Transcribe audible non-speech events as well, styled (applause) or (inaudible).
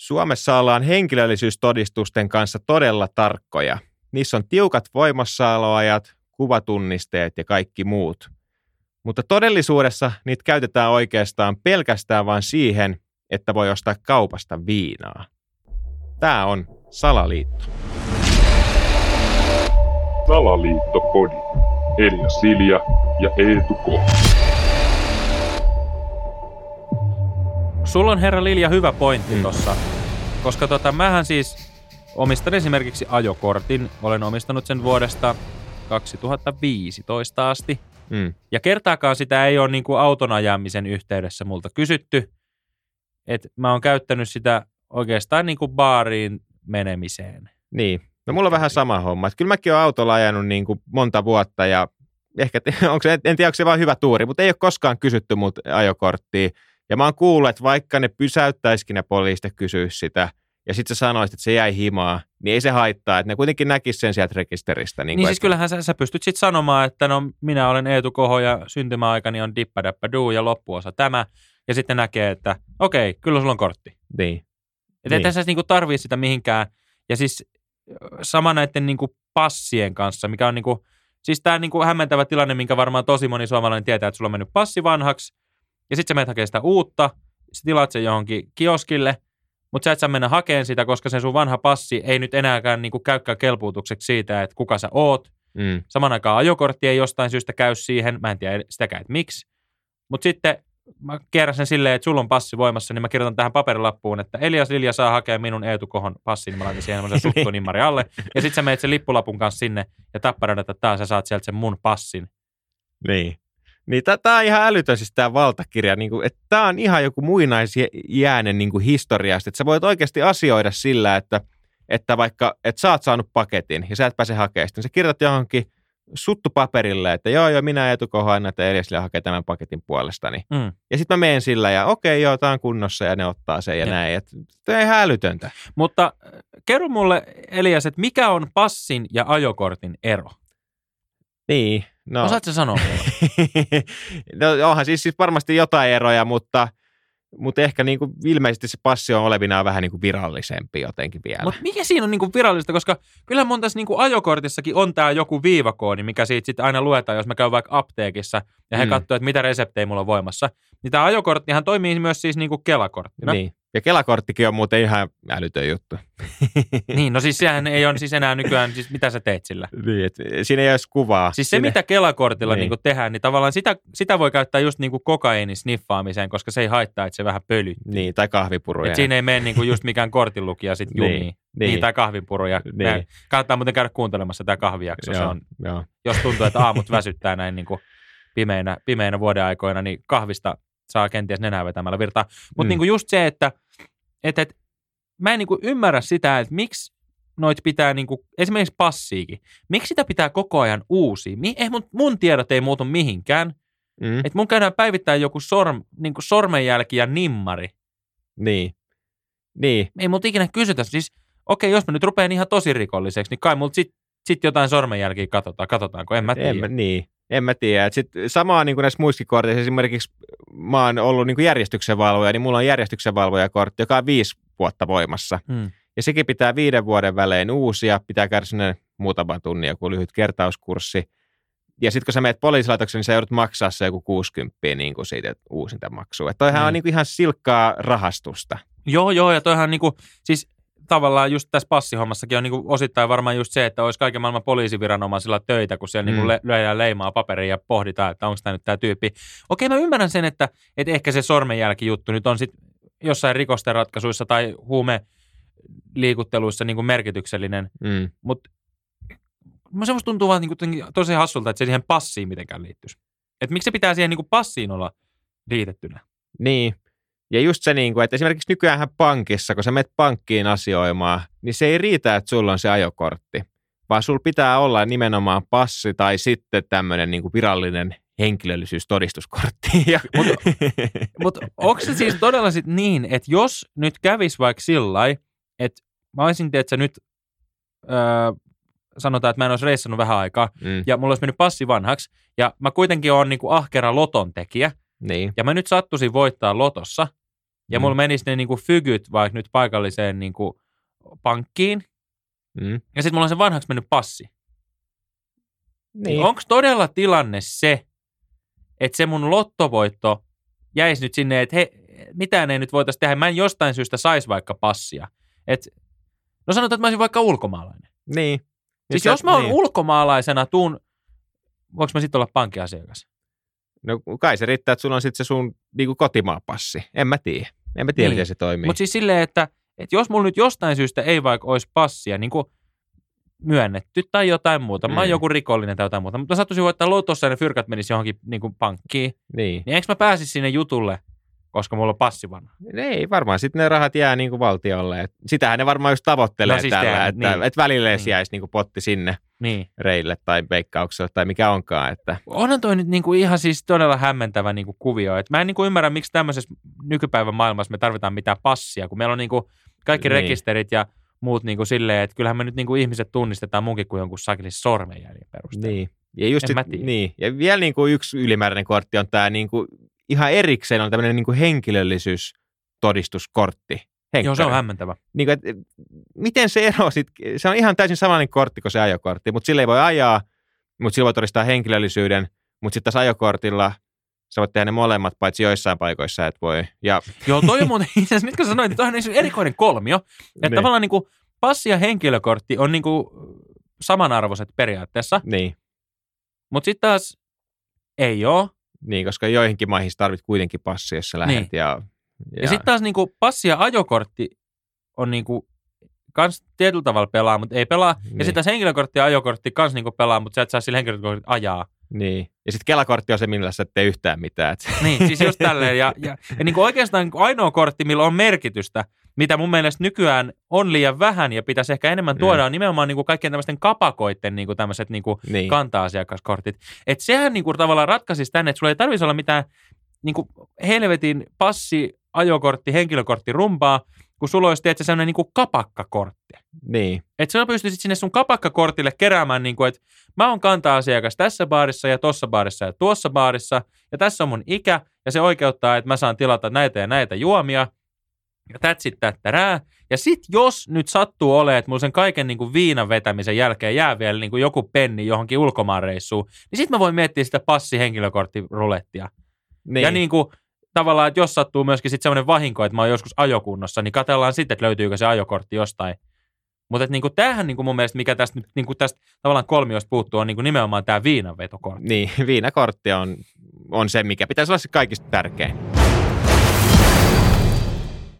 Suomessa ollaan henkilöllisyystodistusten kanssa todella tarkkoja. Niissä on tiukat voimassaoloajat, kuvatunnisteet ja kaikki muut. Mutta todellisuudessa niitä käytetään oikeastaan pelkästään vain siihen, että voi ostaa kaupasta viinaa. Tämä on Salaliitto. Salaliittopodi. Elia Silja ja Eetu K. Sulla on herra Lilja hyvä pointti mm. tossa, koska tota, mähän siis omistan esimerkiksi ajokortin. Olen omistanut sen vuodesta 2015 asti. Mm. Ja kertaakaan sitä ei ole niin kuin auton ajamisen yhteydessä multa kysytty. että mä oon käyttänyt sitä oikeastaan niin kuin baariin menemiseen. Niin. No mulla on vähän sama homma. Että kyllä mäkin olen autolla ajanut niin kuin monta vuotta ja ehkä, (laughs) onko se, en tiedä, onko se vaan hyvä tuuri, mutta ei ole koskaan kysytty mut ajokorttia. Ja mä oon kuullut, että vaikka ne pysäyttäisikin ne poliisit ja kysyisi sitä, ja sitten sä sanoisit, että se jäi himaa, niin ei se haittaa, että ne kuitenkin näkisi sen sieltä rekisteristä. Niin, kuin, niin siis että, kyllähän sä, sä pystyt sitten sanomaan, että no minä olen Eetu Koho ja syntymäaikani on dippadappaduu ja loppuosa tämä. Ja sitten näkee, että okei, kyllä sulla on kortti. Niin. Että Niin. niin. sä niinku tarvii sitä mihinkään. Ja siis sama näiden niinku passien kanssa, mikä on niinku, siis tämä niinku hämmentävä tilanne, minkä varmaan tosi moni suomalainen tietää, että sulla on mennyt passi vanhaksi, ja sitten sä menet hakemaan sitä uutta, sä tilaat sen johonkin kioskille, mutta sä et saa mennä hakemaan sitä, koska se sun vanha passi ei nyt enääkään niinku käykään kelpuutukseksi siitä, että kuka sä oot. Mm. Saman aikaan ajokortti ei jostain syystä käy siihen, mä en tiedä sitäkään, että miksi. Mutta sitten mä kierrän sen silleen, että sulla on passi voimassa, niin mä kirjoitan tähän paperilappuun, että Elias Lilja saa hakea minun Eetu Kohon passin, niin mä laitan siihen semmoisen (laughs) suttu-nimmari alle. Ja sitten sä menet sen lippulapun kanssa sinne ja tapparan, että taas sä saat sieltä sen mun passin. Niin. Niin tämä on ihan älytön siis tämä valtakirja, niin kuin, että tämä on ihan joku muinaisjäänen niin kuin historiasta, että sä voit oikeasti asioida sillä, että, että vaikka että sä oot saanut paketin ja sä et pääse hakemaan sitä, niin sä kirjoitat johonkin suttupaperille, että joo joo, minä etukohan että Eliasille hakee tämän paketin puolestani. Mm. Ja sitten mä menen sillä ja okei joo, tämä on kunnossa ja ne ottaa sen ja, Joo. näin. Tämä on ihan älytöntä. Mutta äh, kerro mulle, Elias, että mikä on passin ja ajokortin ero? Niin, no. Osaatko sanoa (laughs) no onhan siis, siis varmasti jotain eroja, mutta, mutta ehkä niin kuin ilmeisesti se passi on olevinaan vähän niin kuin virallisempi jotenkin vielä. Mutta mikä siinä on niinku virallista, koska kyllä mun tässä niinku ajokortissakin on tämä joku viivakoodi, mikä siitä sitten aina luetaan, jos mä käyn vaikka apteekissa ja he Mm. katsoo, että mitä reseptejä mulla on voimassa. Niin tämä ajokorttihan toimii myös siis niinku kelakorttina. Niin. Ja Kelakorttikin on muuten ihan älytön juttu. (laughs) niin, no siis sehän ei ole siis enää nykyään, siis mitä sä teet sillä? niin, et siinä ei edes kuvaa. Siis se, siinä... mitä Kelakortilla Niin. niin. niinku tehdään, niin tavallaan sitä, sitä voi käyttää just niinku kokaiinin sniffaamiseen, koska se ei haittaa, että se vähän pölyt. Niin, tai kahvipuruja. Et siinä ei mene niinku just mikään kortinlukija sit (laughs) Niin, jumiin. niin. Niin. niin. tai kahvinpuruja. Niin. Niin. Kannattaa muuten käydä kuuntelemassa tämä kahvijakso. Se Joo, on, joo. jos tuntuu, että aamut väsyttää näin niin kuin (laughs) pimeinä, pimeinä vuoden aikoina, niin kahvista saa kenties nenää vetämällä virtaa. Mutta Mm. mm. niin kuin just se, että et, et, mä en niin kuin ymmärrä sitä, että miksi noit pitää, niin kuin, esimerkiksi passiikin, miksi sitä pitää koko ajan uusia? Mi- ei, mun, mun tiedot ei muutu mihinkään. Mm, Et mun käydään päivittää joku sorm, niin kuin sormenjälki ja nimmari. niin. Niin, Ei multa ikinä kysytä. Siis, okei, jos mä nyt rupean ihan tosi rikolliseksi, niin kai multa sit, sit jotain sormenjälkiä katsotaan. Katsotaanko? En mä tiedä. en mä, niin. En mä tiedä. Et Sit samaa niin kuin näissä muissakin korteissa, esimerkiksi mä oon ollut niin kuin järjestyksenvalvoja, niin mulla on järjestyksenvalvojakortti, joka on viisi vuotta voimassa. Hmm. Ja sekin pitää viiden vuoden välein uusia, pitää käydä sinne muutaman tunnin joku lyhyt kertauskurssi. Ja sitten kun sä menet poliisilaitokseen, niin sä joudut maksaa se joku 60 niin kuin siitä uusinta maksua. Että toihan Niin. on niin kuin ihan silkkaa rahastusta. Joo, joo, ja toihan niinku, siis tavallaan just tässä passihommassakin on niinku osittain varmaan just se, että olisi kaiken maailman poliisiviranomaisilla töitä, kun siellä Mm. mm. niinku le- lyödään leimaa paperiin ja pohditaan, että onko tämä nyt tämä tyyppi. Okei, mä ymmärrän sen, että, että ehkä se sormenjälkijuttu nyt on sit jossain rikosten ratkaisuissa tai huume liikutteluissa niinku merkityksellinen, Mm. mutta se musta tuntuu vaan niinku jotenkin tosi hassulta, että se siihen passiin mitenkään liittyisi. Että miksi se pitää siihen niinku passiin olla liitettynä? Niin. Ja just se, niin kuin, että esimerkiksi nykyään pankissa, kun sä menet pankkiin asioimaan, niin se ei riitä, että sulla on se ajokortti, vaan sulla pitää olla nimenomaan passi tai sitten tämmöinen niin kuin virallinen henkilöllisyystodistuskortti. (laughs) Mutta Mutta onko se siis todella sit niin, että jos nyt kävis vaikka sillä että mä olisin, että nyt öö, sanotaan, että mä en olisi reissannut vähän aikaa, mm, ja mulla olisi mennyt passi vanhaksi, ja mä kuitenkin olen niinku ahkera loton tekijä, niin, ja mä nyt sattuisin voittaa lotossa, ja Mm. mulla menisi ne niinku fygyt vaikka nyt paikalliseen niinku pankkiin, Mm. ja sitten mulla on se vanhaksi mennyt passi. Niin. Niin. Onko todella tilanne se, että se mun lottovoitto jäisi nyt sinne, että he, mitään ei nyt voitaisiin tehdä. Mä en jostain syystä saisi vaikka passia. Et, no sanotaan, että mä olisin vaikka ulkomaalainen. niin. Siis jos mä oon niin. ulkomaalaisena, tuun, voinko mä sitten olla pankkiasiakas? No kai se riittää, että sulla on sitten se sun niinku kotimaapassi. En mä tiedä. En mä tiedä, Niin. miten se toimii. Mutta siis silleen, että, että jos mulla nyt jostain syystä ei vaikka olisi passia, niin kuin myönnetty tai jotain muuta, mä oon Mm. joku rikollinen tai jotain muuta, mutta mä sattuisin voittaa lotossa ja ne fyrkat menis johonkin niin kuin pankkiin, niin. niin eikö mä pääsisi sinne jutulle, koska mulla on passi vanha? Ei, varmaan sitten ne rahat jää niinku valtiolle. Et sitähän ne varmaan just tavoittelee No siis tällä, tehdään, että, niin. että välillä Niin. jäisi niinku potti sinne Niin. reille tai veikkaukselle tai mikä onkaan. Että, Onhan toi nyt niinku ihan siis todella hämmentävä niinku kuvio. Et mä en niinku ymmärrä, miksi tämmöisessä nykypäivän maailmassa me tarvitaan mitään passia, kun meillä on niinku kaikki Niin. rekisterit ja muut niinku silleen, että kyllähän me nyt niinku ihmiset tunnistetaan munkin kuin jonkun sakeli sormenjäljen perusteella. niin. Ja, just sit, niin. ja vielä niinku yksi ylimääräinen kortti on tämä niinku, ihan erikseen on tämmöinen niinku henkilöllisyystodistuskortti. Joo, se on Henkkäri. hämmentävä. niin kuin, että miten se ero sit, se on ihan täysin samanlainen kortti kuin se ajokortti, mutta sillä ei voi ajaa, mutta sillä voi todistaa henkilöllisyyden, mutta sitten taas ajokortilla sä voit tehdä ne molemmat, paitsi joissain paikoissa et voi. Ja, (laughs) Joo, toi on muuten, itse asiassa nyt kun sä sanoit, niin toi on niin erikoinen kolmio, että niin, tavallaan niinku passi ja henkilökortti on niinku samanarvoiset periaatteessa, niin, mutta sitten taas ei ole. Niin, koska joihinkin maihin tarvit kuitenkin passi, jos sä lähdet. Niin. Ja, Ja, ja sitten taas niinku passi ja ajokortti on niinku kans tietyllä tavalla pelaa, mutta ei pelaa. Niin. Ja Niin. sitten taas henkilökortti ja ajokortti kans niinku pelaa, mutta sä et saa sillä henkilökortilla ajaa. niin. ja sitten Kelakortti on se, millä sä et tee yhtään mitään. Et, Niin, siis just tälleen. Ja, ja, ja niinku oikeastaan niinku ainoa kortti, millä on merkitystä, mitä mun mielestä nykyään on liian vähän ja pitäisi ehkä enemmän tuoda, Mm. on nimenomaan niinku kaikkien tämmöisten kapakoiden niinku tämmöiset niinku niin, kanta-asiakaskortit. Että sehän niinku tavallaan ratkaisisi tänne, että sulla ei tarvitsisi olla mitään niinku helvetin passi, ajokortti, henkilökortti rumpaa, kun sulla olisi tietysti sellainen niinku kapakkakortti. niin, Että sä pystyisit sinne sun kapakkakortille keräämään, niin kuin, että mä oon kanta-asiakas tässä baarissa ja tossa baarissa ja tuossa baarissa, ja tässä on mun ikä, ja se oikeuttaa, että mä saan tilata näitä ja näitä juomia, that's it, tättärää. Ja sit jos nyt sattuu olemaan, että mulla sen kaiken niin kuin viinan vetämisen jälkeen jää vielä niin kuin joku penni johonkin ulkomaanreissuun, niin sit mä voin miettiä sitä passi-henkilökorttirulettia. niin, Ja niin kuin, tavallaan, että jos sattuu myöskin sitten semmoinen vahinko, että mä oon joskus ajokunnossa, niin katsellaan sitten, että löytyykö se ajokortti jostain. Mutta niinku, tämähän niinku mun mielestä, mikä tästä, niinku tästä tavallaan kolmiosta puuttuu, on niinku nimenomaan tämä viinanvetokortti. niin, viinakortti on, on se, mikä pitäisi olla se kaikista tärkein.